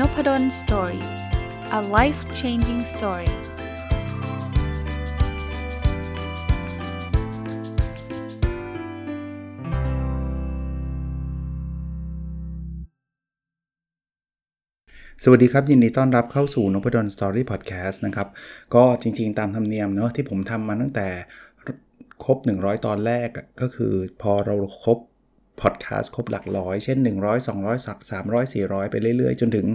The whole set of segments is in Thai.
Nopadol's Story a life changing story สวัสดีครับ ยินดีต้อนรับเข้าสู่นพดล Story พอดแคสต์นะครับ ก็จริงๆตามธรรมเนียมเนาะที่ผมทำมาตั้งแต่ครบ 100 ตอนแรกก็คือพอเราครบ พอดแคสต์ครบหลักร้อย เช่น 100 200 300 400 ไปเรื่อยๆ จนถึง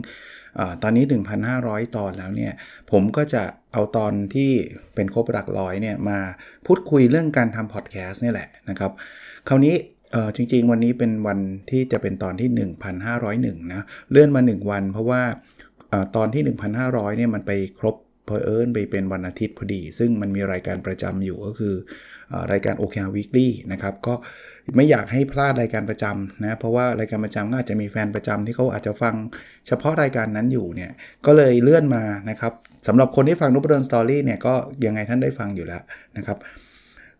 อตอนนี้ 1,500 ตอนแล้วเนี่ย ผมก็จะเอาตอนที่เป็นครบหลักร้อยเนี่ยมาพูดคุยเรื่องการทำพอดแคสต์นี่แหละนะครับ คราวนี้จริงๆ วันนี้เป็นวันที่จะเป็นตอนที่ 1,501 นะ เลื่อนมา 1 วันเพราะว่าอตอนที่ 1,500 เนี่ยมันไปครบ พอเอิญไปเป็นวันอาทิตย์พอดี ซึ่งมันมีรายการประจำอยู่ก็คือรายการ OKR Weekly นะครับ ก็ไม่อยากให้พลาดรายการประจำนะ เพราะว่ารายการประจำก็อาจจะมีแฟนประจำที่เขาอาจจะฟังเฉพาะรายการนั้นอยู่เนี่ย ก็เลยเลื่อนมานะครับสำหรับคนที่ฟังนพดล Story เนี่ยก็ยังไงท่านได้ฟังอยู่แล้วนะครับ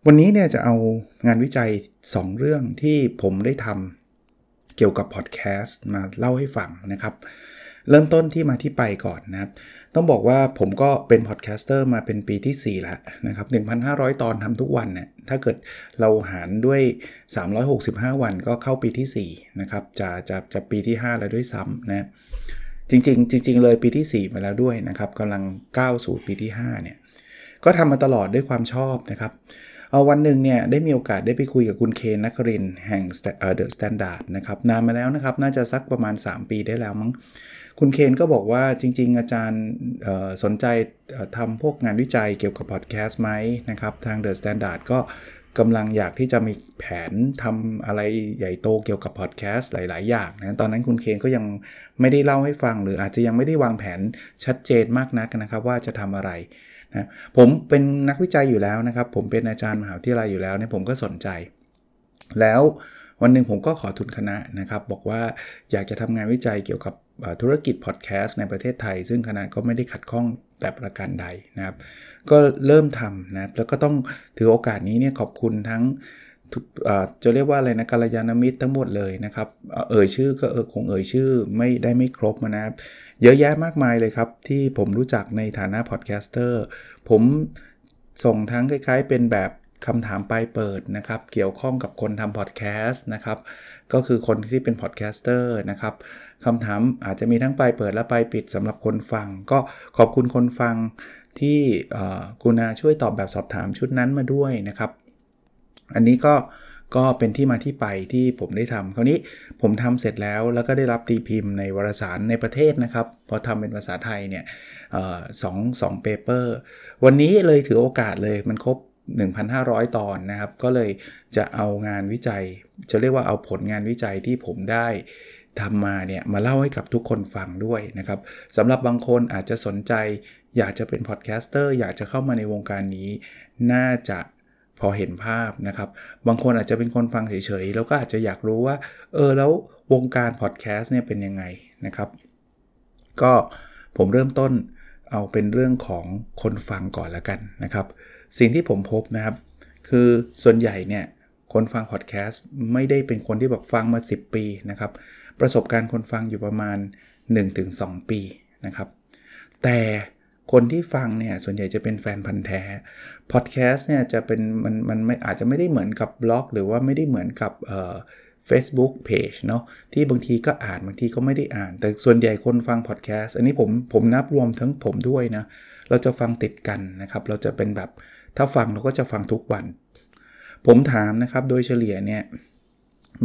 วันนี้เนี่ยจะเอางานวิจัย 2 เรื่องที่ผมได้ทำเกี่ยวกับพอดแคสต์มาเล่าให้ฟังนะครับ เริ่มต้นที่มาที่ไปก่อนนะครับ ต้องบอกว่าผมก็เป็นพอดแคสเตอร์มาเป็นปีที่ 4 แล้วนะครับ 1,500 ตอนทำทุกวันเนี่ยถ้าเกิดเราหารด้วย 365 วันก็เข้าปีที่ 4 นะครับ จะจะจะปีที่ 5 แล้วด้วยซ้ำนะจริงๆ จริง ๆ เลยปีที่ 4 มาแล้วด้วยนะครับกำลังก้าวสู่ปีที่5เนี่ยก็ทำมาตลอดด้วยความชอบนะครับ เอาวันหนึ่งเนี่ยได้มีโอกาสได้ไปคุยกับคุณเคนนครินทร์แห่ง The Standard นะครับนานมาแล้วนะครับ น่าจะสักประมาณ 3 ปีได้แล้วมั้งคุณเคนก็บอกว่าจริง ๆ อาจารย์สนใจทำพวกงานวิจัยเกี่ยวกับพอดแคสต์ไหมนะครับทาง The Standard ก็กำลังอยากที่จะมีแผนทำอะไรใหญ่โตเกี่ยวกับพอดแคสต์หลาย ๆ อย่างนะตอนนั้นคุณเคนก็ยังไม่ได้เล่าให้ฟัง หรืออาจจะยังไม่ได้วางแผนชัดเจนมากนักนะครับว่าจะทำอะไร นะผมเป็นนักวิจัยอยู่แล้วนะครับ ผมเป็นอาจารย์มหาวิทยาลัยอยู่แล้วเนี่ยผมก็สนใจ แล้ววันหนึ่งผมก็ขอทุนคณะนะครับ บอกว่าอยากจะทำงานวิจัยเกี่ยวกับธุรกิจพอดแคสต์ในประเทศไทย ซึ่งคณะก็ไม่ได้ขัดข้องแต่ประการใดนะครับ ก็เริ่มทำนะแล้วก็ต้องถือโอกาสนี้เนี่ยขอบคุณทั้ง จะเรียกว่าอะไรนะกัลยาณมิตรทั้งหมดเลยนะครับ เอ่ยชื่อก็เออคงเอ่ยชื่อไม่ได้ไม่ครบนะครับ เยอะแยะมากมายเลยครับ ที่ผมรู้จักในฐานะ podcaster ผมส่งทั้งคล้ายๆ เป็นแบบคำถามปลายเปิดนะครับ เกี่ยวข้องกับคนทำพอดแคสต์นะครับ ก็คือคนที่เป็น podcaster นะครับคำถามอาจจะมีทั้งปลายเปิดและปลายปิดสำหรับคนฟัง ก็ขอบคุณคนฟังที่กรุณาช่วยตอบแบบสอบถามชุดนั้นมาด้วยนะครับ อันนี้ก็ก็เป็นที่มาที่ไปที่ผมได้ทำคราวนี้ผมทำเสร็จแล้วแล้วก็ได้รับตีพิมพ์ในวารสารในประเทศนะครับ พอทำเป็นภาษาไทยเนี่ยสองสอง paper วันนี้เลยถือโอกาสเลยมันครบ 1,500 ตอนนะครับ ก็เลยจะเอางานวิจัย จะเรียกว่าเอาผลงานวิจัยที่ผมได้ทำมาเนี่ยมาเล่าให้กับทุกคนฟังด้วยนะครับสำหรับบางคนอาจจะสนใจ อยากจะเป็น podcaster อยากจะเข้ามาในวงการนี้ น่าจะ พอเห็นภาพนะครับ บางคนอาจจะเป็นคนฟังเฉยๆ แล้วก็อาจจะอยากรู้ว่า เออ แล้ววงการพอดแคสต์เนี่ยเป็นยังไงนะครับ ก็ผมเริ่มต้นเอาเป็นเรื่องของคนฟังก่อนล้วกันนะครับ สิ่งที่ผมพบนะครับ คือส่วนใหญ่เนี่ยคนฟังพอดแคสต์ไม่ได้เป็นคนที่แบบฟังมา 10 ปีนะครับ ประสบการณ์คนฟังอยู่ประมาณ 1-2 ปีนะครับ แต่ คนที่ฟังเนี่ยส่วนใหญ่จะเป็นแฟนพันธ์แท้พอดแคสต์เนี่ยจะเป็นมันมันไม่อาจจะไม่ได้เหมือนกับบล็อก หรือว่าไม่ได้เหมือนกับเอ่อ Facebook Page เนาะที่บางทีก็อ่านบางทีก็ไม่ได้อ่าน แต่ส่วนใหญ่คนฟังพอดแคสต์อันนี้ผมผมนับรวมทั้งผมด้วยนะ เราจะฟังติดกันนะครับ เราจะเป็นแบบถ้าฟังเราก็จะฟังทุกวัน ผมถามนะครับโดยเฉลี่ยเนี่ย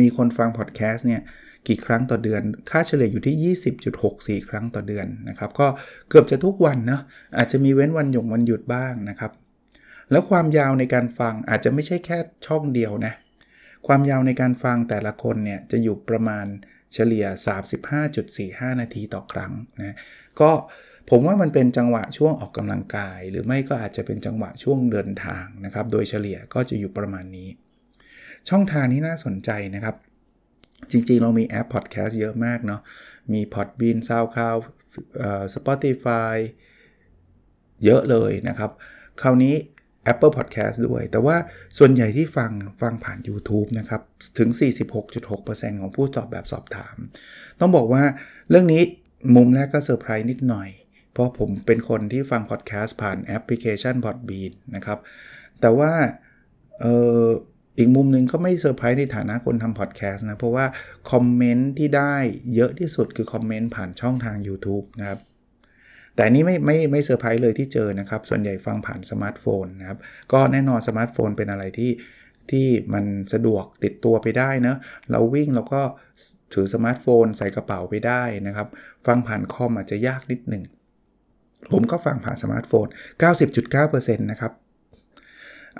มีคนฟังพอดแคสต์เนี่ย กี่ครั้งต่อเดือน ค่าเฉลี่ยอยู่ที่ 20.64 ครั้งต่อเดือนนะครับ ก็เกือบจะทุกวันนะ อาจจะมีเว้นวันหยงวันหยุดบ้างนะครับ แล้วความยาวในการฟังอาจจะไม่ใช่แค่ช่องเดียวนะ ความยาวในการฟังแต่ละคนเนี่ยจะอยู่ประมาณเฉลี่ย 35.45 นาทีต่อครั้งนะ ก็ผมว่ามันเป็นจังหวะช่วงออกกำลังกาย หรือไม่ก็อาจจะเป็นจังหวะช่วงเดินทางนะครับ โดยเฉลี่ยก็จะอยู่ประมาณนี้ ช่องทางนี้น่าสนใจนะครับ จริงๆ เรามีแอปพอดแคสต์เยอะมากเนาะ มี Podbean SoundCloud Spotify เยอะเลยนะครับ คราวนี้ Apple Podcast ด้วย แต่ว่าส่วนใหญ่ที่ฟังฟังผ่าน YouTube นะครับ ถึง 46.6%ของผู้ตอบแบบสอบถาม ต้องบอกว่าเรื่องนี้มุมแรกก็เซอร์ไพรส์นิดหน่อย เพราะผมเป็นคนที่ฟังพอดแคสต์ผ่านแอปพลิเคชัน Podbean นะครับ แต่ว่าเออ อีกมุมหนึ่งก็ไม่เซอร์ไพรส์ในฐานะคนทำพอดแคสต์นะ เพราะว่า comment ที่ได้เยอะที่สุดคือ comment ผ่านช่องทาง YouTube นะครับ แต่นี้ไม่ไม่ไม่เซอร์ไพรส์เลยที่เจอนะครับ ส่วนใหญ่ฟังผ่านสมาร์ทโฟนนะครับ ก็แน่นอนสมาร์ทโฟนเป็นอะไรที่ที่มันสะดวกติดตัวไปได้นะ เราวิ่งเราก็ถือสมาร์ทโฟนใส่กระเป๋าไปได้นะครับ ฟังผ่านคอมอาจจะยากนิดหนึ่ง ผมก็ฟังผ่านสมาร์ทโฟน 90.9%นะครับ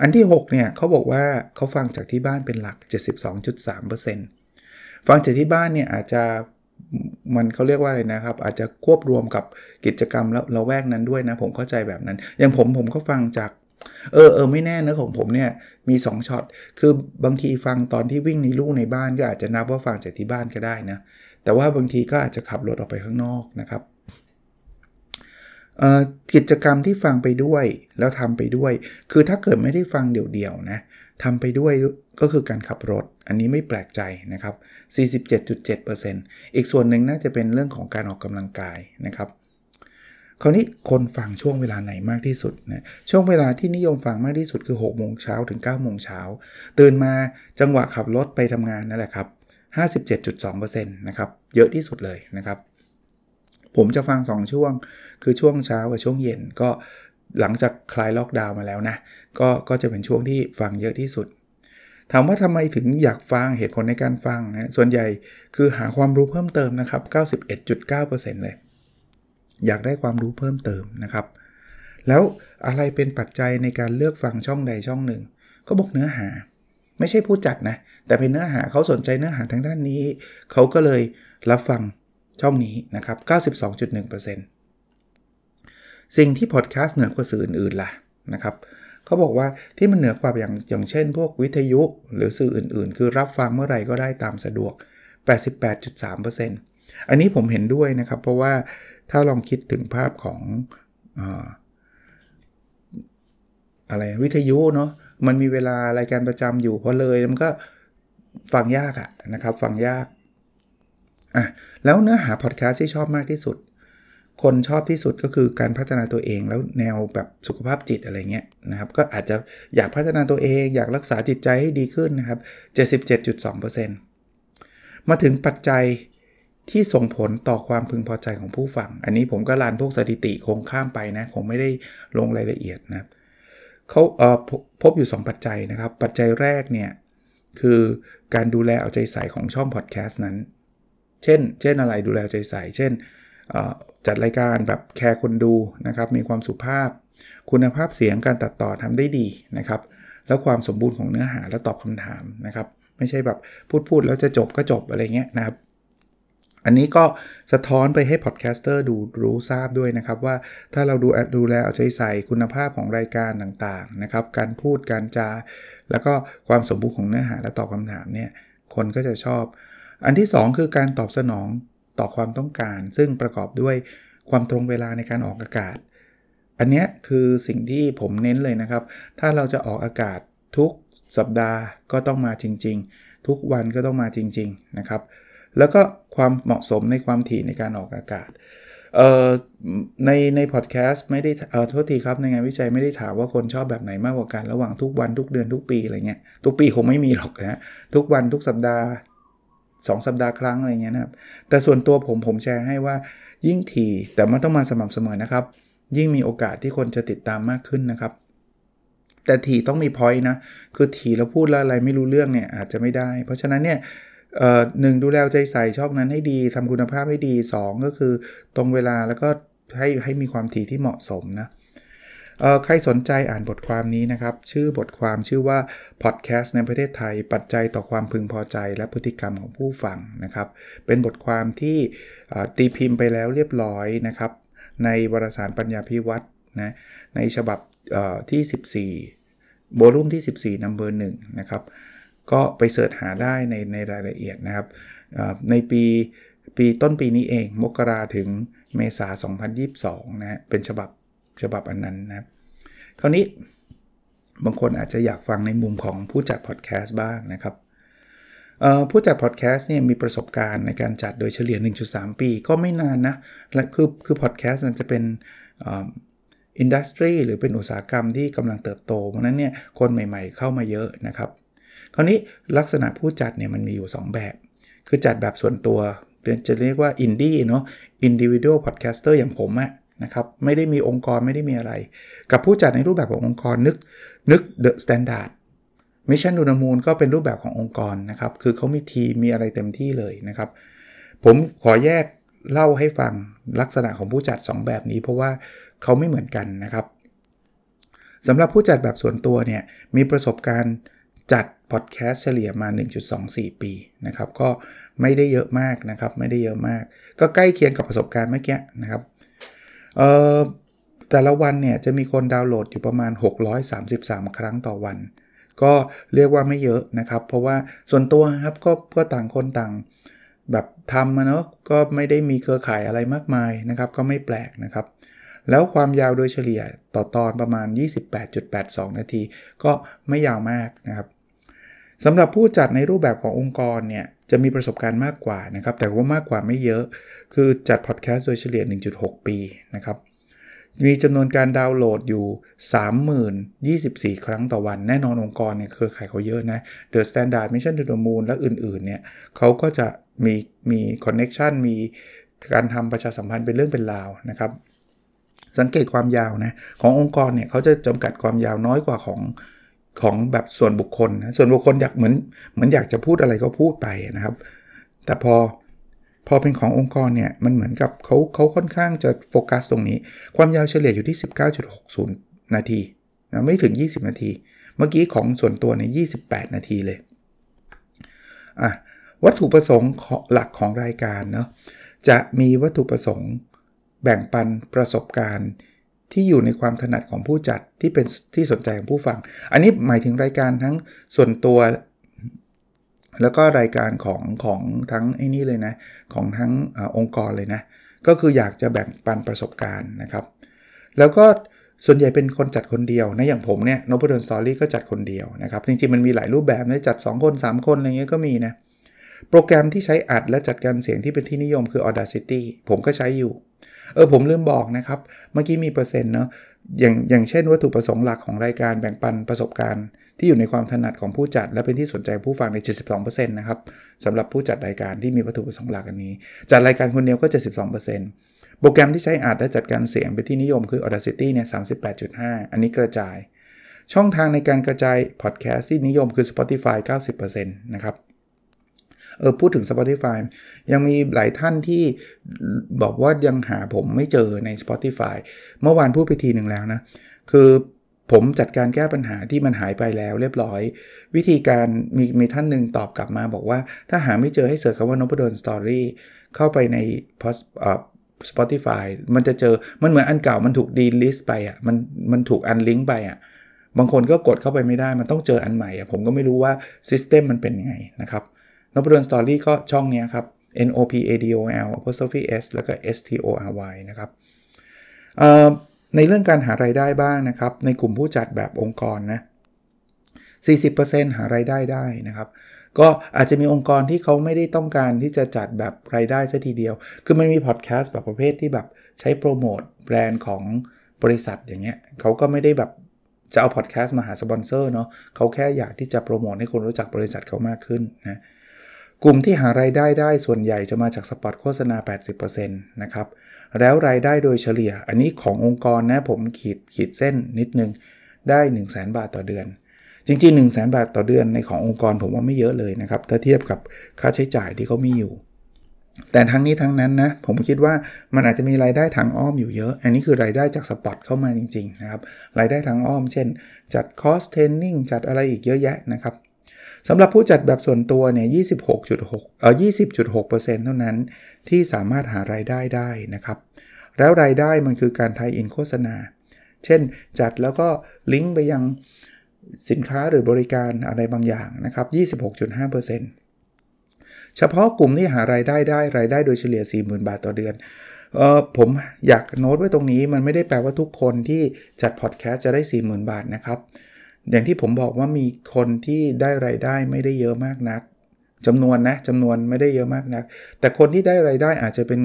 อันที่ 6 เนี่ยเขาบอกว่าเขาฟังจากที่บ้านเป็นหลัก 72.3%ฟังจากที่บ้านเนี่ยอาจจะมันเขาเรียกว่าอะไรนะครับ อาจจะควบรวมกับกิจกรรมแล้วเราแวกนั้นด้วยนะ ผมเข้าใจแบบนั้น อย่างผมผมก็ฟังจาก เออเออไม่แน่นะของผมเนี่ยมี 2ช็อตคือบางทีฟังตอนที่วิ่งในลู่ในบ้านก็อาจจะนับว่าฟังจากที่บ้านก็ได้นะแต่ว่าบางทีก็อาจจะขับรถออกไปข้างนอกนะครับ กิจกรรมที่ฟังไปด้วย แล้วทำไปด้วย คือถ้าเกิดไม่ได้ฟังเดี่ยวๆนะทำไปด้วยก็คือการขับรถ อันนี้ไม่แปลกใจนะครับ 47.7%อีกส่วนหนึ่งน่าจะเป็นเรื่องของการออกกำลังกายนะครับคราวนี้คนฟังช่วงเวลาไหนมากที่สุดนะช่วงเวลาที่นิยมฟังมากที่สุดคือ6โมงเช้าถึง9โมงเช้าตื่นมาจังหวะขับรถไปทำงานนั่นแหละครับ 57.2%นะครับเยอะที่สุดเลยนะครับ ผมจะฟัง 2 ช่วง คือช่วงเช้ากับช่วงเย็นก็หลังจากคลายล็อกดาวน์มาแล้วนะ ก็ก็จะเป็นช่วงที่ฟังเยอะที่สุด ถามว่าทำไมถึงอยากฟังเหตุผลในการฟังนะส่วนใหญ่คือหาความรู้เพิ่มเติมนะครับ 91.9%เลย อยากได้ความรู้เพิ่มเติมนะครับ แล้วอะไรเป็นปัจจัยในการเลือกฟังช่องใดช่องหนึ่ง ก็บอกเนื้อหา ไม่ใช่ผู้จัดนะ แต่เป็นเนื้อหาเขาสนใจเนื้อหาทางด้านนี้ เขาก็เลยรับฟัง ช่องนี้นะครับ 92.1%สิ่งที่พอดแคสต์เหนือกว่าสื่ออื่นๆล่ะนะครับเขาบอกว่าที่มันเหนือกว่าอย่างอย่างเช่น พวกวิทยุหรือสื่ออื่นๆ คือรับฟังเมื่อไหร่ก็ได้ตามสะดวก 88.3%อันนี้ผมเห็นด้วยนะครับ เพราะว่าถ้าลองคิดถึงภาพของอะไรวิทยุเนาะมันมีเวลารายการประจำอยู่พอเลยมันก็ฟังยากอะนะครับ ฟังยาก อะแล้วเนื้อหาพอดแคสต์ที่ชอบมากที่สุด คนชอบที่สุดก็คือการพัฒนาตัวเองแล้วแนวแบบสุขภาพจิตอะไรเงี้ยนะครับก็อาจจะอยากพัฒนาตัวเอง อยากรักษาจิตใจให้ดีขึ้นนะครับ77.2%มาถึงปัจจัยที่ส่งผลต่อความพึงพอใจของผู้ฟัง อันนี้ผมก็ลานพวกสถิติคงข้ามไปนะ คงไม่ได้ลงรายละเอียดนะครับเขาเอ่อพบอยู่ 2 ปัจจัยนะครับ ปัจจัยแรกเนี่ย คือการดูแลเอาใจใส่ของช่องพอดแคสต์นั้น เช่น เช่นอะไรดูแลใจใส่ เช่น จัดรายการแบบ care คนดูนะครับ มีความสุภาพ คุณภาพเสียงการตัดต่อทำได้ดีนะครับ แล้วความสมบูรณ์ของเนื้อหาและตอบคำถามนะครับ ไม่ใช่แบบพูดพูดแล้วจะจบก็จบอะไรเงี้ยนะครับ อันนี้ก็สะท้อนไปให้ podcaster ดูรู้ทราบด้วยนะครับ ว่าถ้าเราดูดูแลเอาใจใส่คุณภาพของรายการต่างๆนะครับ การพูดการจา แล้วก็ความสมบูรณ์ของเนื้อหาและตอบคำถามเนี่ยคนก็จะชอบ อันที่ 2 คือการตอบสนองต่อความต้องการ ซึ่งประกอบด้วยความตรงเวลาในการออกอากาศ อันนี้คือสิ่งที่ผมเน้นเลยนะครับ ถ้าเราจะออกอากาศทุกสัปดาห์ก็ต้องมาจริง ๆ ทุกวันก็ต้องมาจริง ๆ นะครับ แล้วก็ความเหมาะสมในความถี่ในการออกอากาศในในพอดแคสต์ไม่ได้เออโทษทีครับในงานวิจัยไม่ได้ถามว่าคนชอบแบบไหนมากกว่ากัน ระหว่างทุกวันทุกเดือนทุกปีอะไรเงี้ยทุกปีคงไม่มีหรอกนะทุกวันทุกสัปดาห์ 2 สัปดาห์ครั้งอะไรเงี้ยนะครับ แต่ส่วนตัวผมผมแชร์ให้ว่ายิ่งถี่แต่มันต้องมาสม่ำเสมอนะครับ ยิ่งมีโอกาสที่คนจะติดตามมากขึ้นนะครับ แต่ถี่ต้องมีพอยต์นะ คือถี่แล้วพูดแล้วอะไรไม่รู้เรื่องเนี่ยอาจจะไม่ได้ เพราะฉะนั้นเนี่ยหนึ่งดูแลใจใส่ช่องนั้นให้ดีทำคุณภาพให้ดี 2 ก็คือตรงเวลาแล้วก็ให้ให้มีความถี่ที่เหมาะสมนะ ใครสนใจอ่านบทความนี้นะครับ ชื่อบทความชื่อว่า Podcast ในประเทศไทย ปัจจัยต่อความพึงพอใจและพฤติกรรมของผู้ฟังนะครับ เป็นบทความที่ตีพิมพ์ไปแล้วเรียบร้อยนะครับ ในวารสารปัญญาพิวัตรนะในฉบับที่ 14โวลุ่มที่ 14นัมเบอร์หนะครับก็ไปเสิร์ชหาได้ในในรายละเอียดนะครับ ในปีปีต้นปีนี้เอง มกราถึงเมษา 2022 นะเป็นฉบับ ฉบับอันนั้นนะครับ คราวนี้บางคนอาจจะอยากฟังในมุมของผู้จัดพอดแคสต์บ้างนะครับผู้จัดพอดแคสต์เนี่ยมีประสบการณ์ในการจัดโดยเฉลี่ย 1.3 ปี ก็ไม่นานนะ และคือคือพอดแคสต์จะเป็นอินดัสทรีหรือเป็นอุตสาหกรรมที่กำลังเติบโตเพราะนั้นเนี่ยคนใหม่ๆเข้ามาเยอะนะครับ คราวนี้ลักษณะผู้จัดเนี่ยมันมีอยู่ 2 แบบ คือจัดแบบส่วนตัวจะเรียกว่าอินดี้เนาะ individual podcaster อย่างผมอะ นะครับไม่ได้มีองค์กรไม่ได้มีอะไร กับผู้จัดในรูปแบบขององค์กรนึกนึก The Standard Mission To The Moon ก็เป็นรูปแบบขององค์กรนะครับ คือเขามีทีมมีอะไรเต็มที่เลยนะครับ ผมขอแยกเล่าให้ฟังลักษณะของผู้จัด 2 แบบนี้ เพราะว่าเขาไม่เหมือนกันนะครับสำหรับผู้จัดแบบส่วนตัวเนี่ยมีประสบการณ์จัดพอดแคสต์เฉลี่ยมา 1.24 ปีนะครับ ก็ไม่ได้เยอะมากนะครับ ไม่ได้เยอะมาก ก็ใกล้เคียงกับประสบการณ์เมื่อกี้นะครับ แต่ละวันเนี่ยจะมีคนดาวน์โหลดอยู่ประมาณ 633 ครั้งต่อวัน ก็เรียกว่าไม่เยอะนะครับ เพราะว่าส่วนตัวครับก็ก็ต่างคนต่างแบบทำมาเนาะก็ไม่ได้มีเครือข่ายอะไรมากมายนะครับ ก็ไม่แปลกนะครับ แล้วความยาวโดยเฉลี่ยต่อตอนประมาณ 28.82 นาที ก็ไม่ยาวมากนะครับสำหรับผู้จัดในรูปแบบขององค์กรเนี่ย จะมีประสบการณ์มากกว่านะครับ แต่ว่ามากกว่าไม่เยอะ คือจัดพอดแคสต์โดยเฉลี่ย 1.6 ปีนะครับ มีจำนวนการดาวน์โหลดอยู่ 30,024 ครั้งต่อวัน แน่นอนองค์กรเนี่ยเครือข่ายเขาเยอะนะ The Standard Mission to the Moon และอื่นๆเนี่ยเขาก็จะมีมีคอนเน็ชันมีการทำประชาสัมพันธ์เป็นเรื่องเป็นราวนะครับ สังเกตความยาวนะขององค์กรเนี่ยเขาจะจำกัดความยาวน้อยกว่าของ ของแบบส่วนบุคคลนะส่วนบุคคลอยากเหมือนเหมือนอยากจะพูดอะไรก็พูดไปนะครับ แต่พอพอเป็นขององค์กรเนี่ยมันเหมือนกับเขาเขาค่อนข้างจะโฟกัสตรงนี้ ความยาวเฉลี่ยอยู่ที่ 19.60 นาทีนะไม่ถึง 20 นาที เมื่อกี้ของส่วนตัวใน 28 นาทีเลยอะวัตถุประสงค์หลักของรายการเนาะจะมีวัตถุประสงค์แบ่งปันประสบการณ์ ที่อยู่ในความถนัดของผู้จัดที่เป็นที่สนใจของผู้ฟัง อันนี้หมายถึงรายการทั้งส่วนตัว แล้วก็รายการของของทั้งไอ้นี่เลยนะ ของทั้งอองค์กรเลยนะ ก็คืออยากจะแบ่งปันประสบการณ์นะครับ แล้วก็ส่วนใหญ่เป็นคนจัดคนเดียวนะอย่างผมเนี่ยนบดอนสอรี่ก็จัดคนเดียวนะครับ จริงๆมันมีหลายรูปแบบนะจัด 2 คน 3 คนอะไรเงี้ยก็มีนะโปรแกรมที่ใช้อัดและจัดการเสียงที่เป็นที่นิยมคือ Audacity ผมก็ใช้อยู่ เออผมลืมบอกนะครับ เมื่อกี้มีเปอร์เซ็นต์เนาะอย่างอย่างเช่นวัตถุประสงค์หลักของรายการแบ่งปันประสบการณ์ ที่อยู่ในความถนัดของผู้จัด และเป็นที่สนใจผู้ฟังใน 72%นะครับสำหรับผู้จัดรายการที่มีวัตถุประสงค์หลักอันนี้ จัดรายการคนเดียวก็ 72%โปรแกรมที่ใช้อัดและจัดการเสียงเป็นที่นิยมคือ Audacity เนี่ย 38.5 อันนี้กระจาย ช่องทางในการกระจายพอดแคสต์ที่นิยมคือ Spotify 90%นะครับ เออพูดถึง Spotify ยังมีหลายท่านที่บอกว่ายังหาผมไม่เจอใน Spotify เมื่อวานพูดไปทีหนึ่งแล้วนะ คือผมจัดการแก้ปัญหาที่มันหายไปแล้วเรียบร้อย วิธีการมีมีท่านหนึ่งตอบกลับมาบอกว่า ถ้าหาไม่เจอให้เสิร์ชคำว่านพดลสตอรี่เข้าไปใน post อ่า Spotify มันจะเจอ มันเหมือนอันเก่ามันถูก delist ไปอะมันมันถูก unlink ไปอะบางคนก็กดเข้าไปไม่ได้ มันต้องเจออันใหม่อะผมก็ไม่รู้ว่า system มันเป็นยังไงนะครับ นพดล Story ก็ช่องนี้ครับ N O P A D O L apostrophe S แล้วก็ S T O R Y นะครับในเรื่องการหารายได้บ้างนะครับ ในกลุ่มผู้จัดแบบองค์กรนะ 40%หารายได้ได้นะครับ ก็อาจจะมีองค์กรที่เขาไม่ได้ต้องการที่จะจัดแบบรายได้ซะทีเดียว คือมันมีพอดแคสต์แบบประเภทที่แบบใช้โปรโมทแบรนด์ของบริษัทอย่างเงี้ยเขาก็ไม่ได้แบบจะเอาพอดแคสต์มาหาสปอนเซอร์เนาะเขาแค่อยากที่จะโปรโมทให้คนรู้จักบริษัทเขามากขึ้นนะ กลุ่มที่หารายได้ได้ส่วนใหญ่จะมาจากสปอตโฆษณา 80%นะครับ แล้วรายได้โดยเฉลี่ย อันนี้ขององค์กรนะผมขีดขีดเส้นนิดนึง ได้ 1 0 0 0 0แบาทต่อเดือน จริง ๆ 1 0 0 0 0แบาทต่อเดือนในขององค์กรผมว่าไม่เยอะเลยนะครับ ถ้าเทียบกับค่าใช้จ่ายที่เขามีอยู่ แต่ทั้งนี้ทั้งนั้นนะผมคิดว่ามันอาจจะมีรายได้ทางอ้อมอยู่เยอะ อันนี้คือรายได้จากสปอตเข้ามาจริงๆนะครับรายได้ทางอ้อม เช่น จัด course training จัดอะไรอีกเยอะแยะนะครับ สำหรับผู้จัดแบบส่วนตัวเนี่ย 26.6 เอ่อ 20.6%เท่านั้นที่สามารถหารายได้ได้นะครับ แล้วรายได้มันคือการไทยอินโฆษณา เช่นจัดแล้วก็ลิงก์ไปยังสินค้าหรือบริการอะไรบางอย่างนะครับ 26.5%เฉพาะกลุ่มที่หารายได้ได้ รายได้โดยเฉลี่ย 40,000 บาทต่อเดือนเออผมอยากโน้ตไว้ตรงนี้มันไม่ได้แปลว่าทุกคนที่จัดพอดแคสต์จะได้ 40,000 บาทนะครับ อย่างที่ผมบอกว่ามีคนที่ได้ไรายได้ไม่ได้เยอะมากนักจำนวนนะจำนวนไม่ได้เยอะมากนะแต่คนที่ได้ไรายได้อาจจะเป็น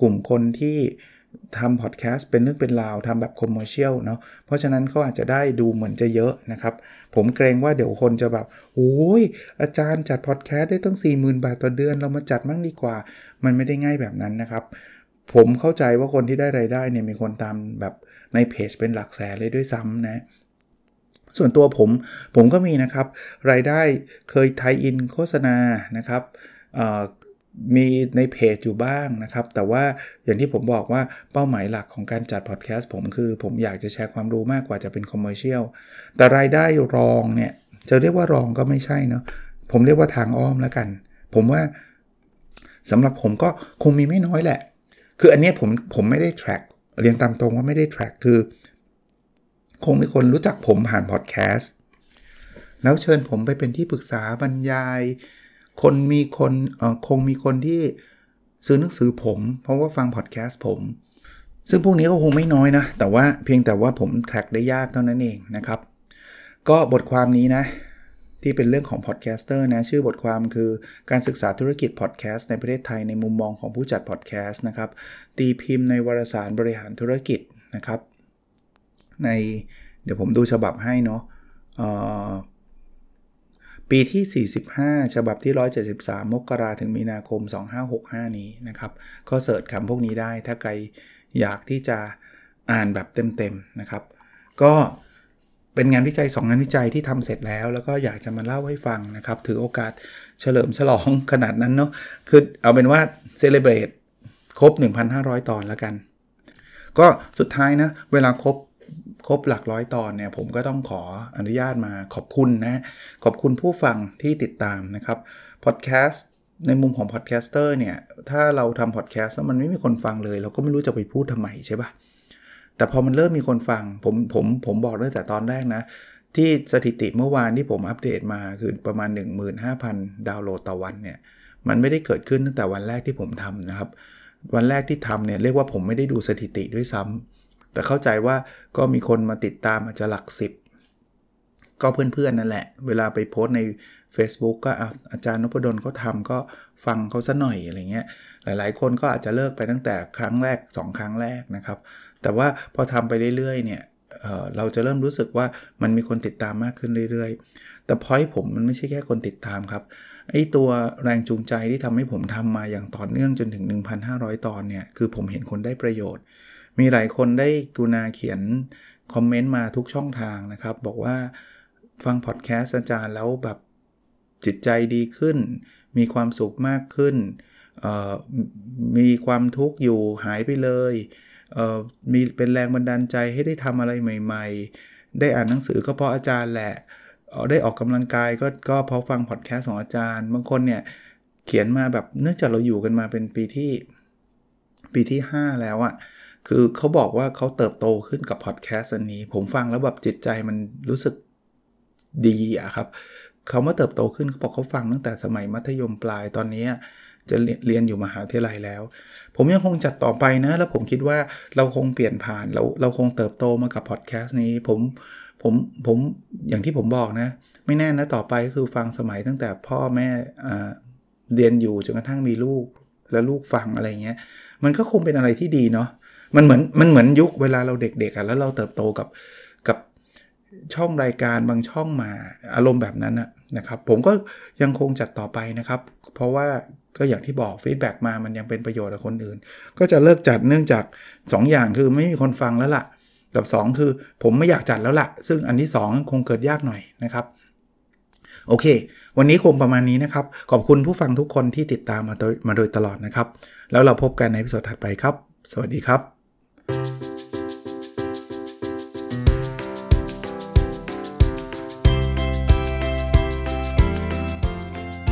กลุ่มคนที่ทำพอดแคสต์เป็นเรื่องเป็นราวทำแบบคอมเมอร์เชียลเนาะเพราะฉะนั้นเขาอาจจะได้ดูเหมือนจะเยอะนะครับ ผมเกรงว่าเดี๋ยวคนจะแบบโอ้ยอาจารย์จัดพอดแคสต์ได้ตั้ง 40,000 บาทต่อเดือนเรามาจัดมั่งดีกว่า มันไม่ได้ง่ายแบบนั้นนะครับ ผมเข้าใจว่าคนที่ได้ไรายได้เนี่ยมีคนตามแบบในเพจเป็นหลักแสนเลยด้วยซ้ำนะ ส่วนตัวผมผมก็มีนะครับ รายได้เคย tie-in โฆษณานะครับมีในเพจอยู่บ้างนะครับ แต่ว่าอย่างที่ผมบอกว่าเป้าหมายหลักของการจัดพอดแคสต์ผมคือผมอยากจะแชร์ความรู้มากกว่าจะเป็น commercial แต่รายได้รองเนี่ย จะเรียกว่ารองก็ไม่ใช่เนาะผมเรียกว่าทางอ้อมแล้วกัน ผมว่าสำหรับผมก็คงมีไม่น้อยแหละ คืออันนี้ผมผมไม่ได้ track เรียนตามตรงว่าไม่ได้ track คือ คงมีคนรู้จักผมผ่านพอดแคสต์แล้วเชิญผมไปเป็นที่ปรึกษาบรรยาย คนมีคนเอ่อคงมีคนที่ซื้อหนังสือผม เพราะว่าฟังพอดแคสต์ผม ซึ่งพวกนี้ก็คงไม่น้อยนะ แต่ว่าเพียงแต่ว่าผม track ได้ยากเท่านั้นเองนะครับ ก็บทความนี้นะ ที่เป็นเรื่องของ podcaster นะ ชื่อบทความคือการศึกษาธุรกิจพอดแคสต์ในประเทศไทยในมุมมองของผู้จัดพอดแคสต์นะครับ ตีพิมพ์ในวารสารบริหารธุรกิจนะครับ ในเดี๋ยวผมดูฉบับให้เนาะปีที่ 45 ฉบับที่ 173 มกราถึงมีนาคม 2565 นี้นะครับ ก็เสิร์ชคำพวกนี้ได้ ถ้าใครอยากที่จะอ่านแบบเต็มๆนะครับ ก็เป็นงานวิจัย 2 งานวิจัยที่ทำเสร็จแล้ว แล้วก็อยากจะมาเล่าให้ฟังนะครับ ถือโอกาสเฉลิมฉลองขนาดนั้นเนาะ คือเอาเป็นว่า celebrate ครบ 1,500 ตอนแล้วกัน ก็สุดท้ายนะ เวลาครบ ครบหลักร้อยตอนเนี่ยผมก็ต้องขออนุญาตมาขอบคุณนะ ขอบคุณผู้ฟังที่ติดตามนะครับพอดแคสต์ในมุมของ podcaster เนี่ยถ้าเราทำพอดแคสต์แล้วมันไม่มีคนฟังเลย เราก็ไม่รู้จะไปพูดทำไมใช่ปะแต่พอมันเริ่มมีคนฟังผมผมผมบอกตั้งแต่ตอนแรกนะ ที่สถิติเมื่อวานที่ผมอัปเดตมาคือประมาณ 15,000 ดาวน์โหลดต่อวันเนี่ยมันไม่ได้เกิดขึ้นตั้งแต่วันแรกที่ผมทำนะครับ วันแรกที่ทำเนี่ยเรียกว่าผมไม่ได้ดูสถิติด้วยซ้ำ แต่เข้าใจว่าก็มีคนมาติดตามอาจจะหลักสิบก็เพื่อนๆนั่นแหละ เวลาไปโพสใน Facebook ก็อาจารย์นพดลเขาทำก็ฟังเขาซะหน่อยอะไรเงี้ย หลายๆ คนก็อาจจะเลิกไปตั้งแต่ครั้งแรก 2 ครั้งแรกนะครับ แต่ว่าพอทำไปเรื่อยๆเนี่ยเเราจะเริ่มรู้สึกว่ามันมีคนติดตามมากขึ้นเรื่อยๆ แต่พอยผมมันไม่ใช่แค่คนติดตามครับ ไอตัวแรงจูงใจที่ทำให้ผมทำมาอย่างต่อเนื่องจนถึง 1,500 ตอนเนี่ย คือผมเห็นคนได้ประโยชน์ มีหลายคนได้กุณาเขียนคอมเมนต์มาทุกช่องทางนะครับ บอกว่าฟังพอดแคสต์อาจารย์แล้วแบบจิตใจดีขึ้น มีความสุขมากขึ้น มีความทุกข์อยู่หายไปเลยมีเป็นแรงบันดาลใจให้ได้ทำอะไรใหม่ ๆ ได้อ่านหนังสือก็เพราะอาจารย์แหละ ได้ออกกำลังกายก็ก็เพราะฟังพอดแคสต์ของอาจารย์ บางคนเนี่ยเขียนมาแบบเนื่องจากเราอยู่กันมาเป็นปีที่ ปีที่ 5 แล้วอะ คือเขาบอกว่าเขาเติบโตขึ้นกับพอดแคสต์อันนี้ ผมฟังแล้วแบบจิตใจมันรู้สึกดีอะครับเขาเมื่อเติบโตขึ้นเขาบอกเขาฟังตั้งแต่สมัยมัธยมปลายตอนนี้จะเรียนอยู่มหาวิทยาลัยแล้ว ผมยังคงจัดต่อไปนะ แล้วผมคิดว่าเราคงเปลี่ยนผ่านเราเราคงเติบโตมากับพอดแคสต์นี้ผมผมผมอย่างที่ผมบอกนะ ไม่แน่นะต่อไปคือฟังสมัยตั้งแต่พ่อแม่เรียนอยู่จนกระทั่งมีลูก แล้วลูกฟังอะไรเงี้ย มันก็คงเป็นอะไรที่ดีเนาะ มันเหมือนมันเหมือนยุคเวลาเราเด็กๆอะแล้วเราเติบโตกับกับช่องรายการบางช่องมาอารมณ์แบบนั้นนะครับ ผมก็ยังคงจัดต่อไปนะครับ เพราะว่าก็อย่างที่บอก feedback มามันยังเป็นประโยชน์กับคนอื่น ก็จะเลิกจัดเนื่องจาก 2 อย่างคือไม่มีคนฟังแล้วล่ะ กับ 2 คือผมไม่อยากจัดแล้วล่ะ ซึ่งอันที่ 2 คงเกิดยากหน่อยนะครับโอเค วันนี้คงประมาณนี้นะครับ ขอบคุณผู้ฟังทุกคนที่ติดตามมาโดยมาโดยตลอดนะครับ แล้วเราพบกันใน episode ถัดไปครับ สวัสดีครับ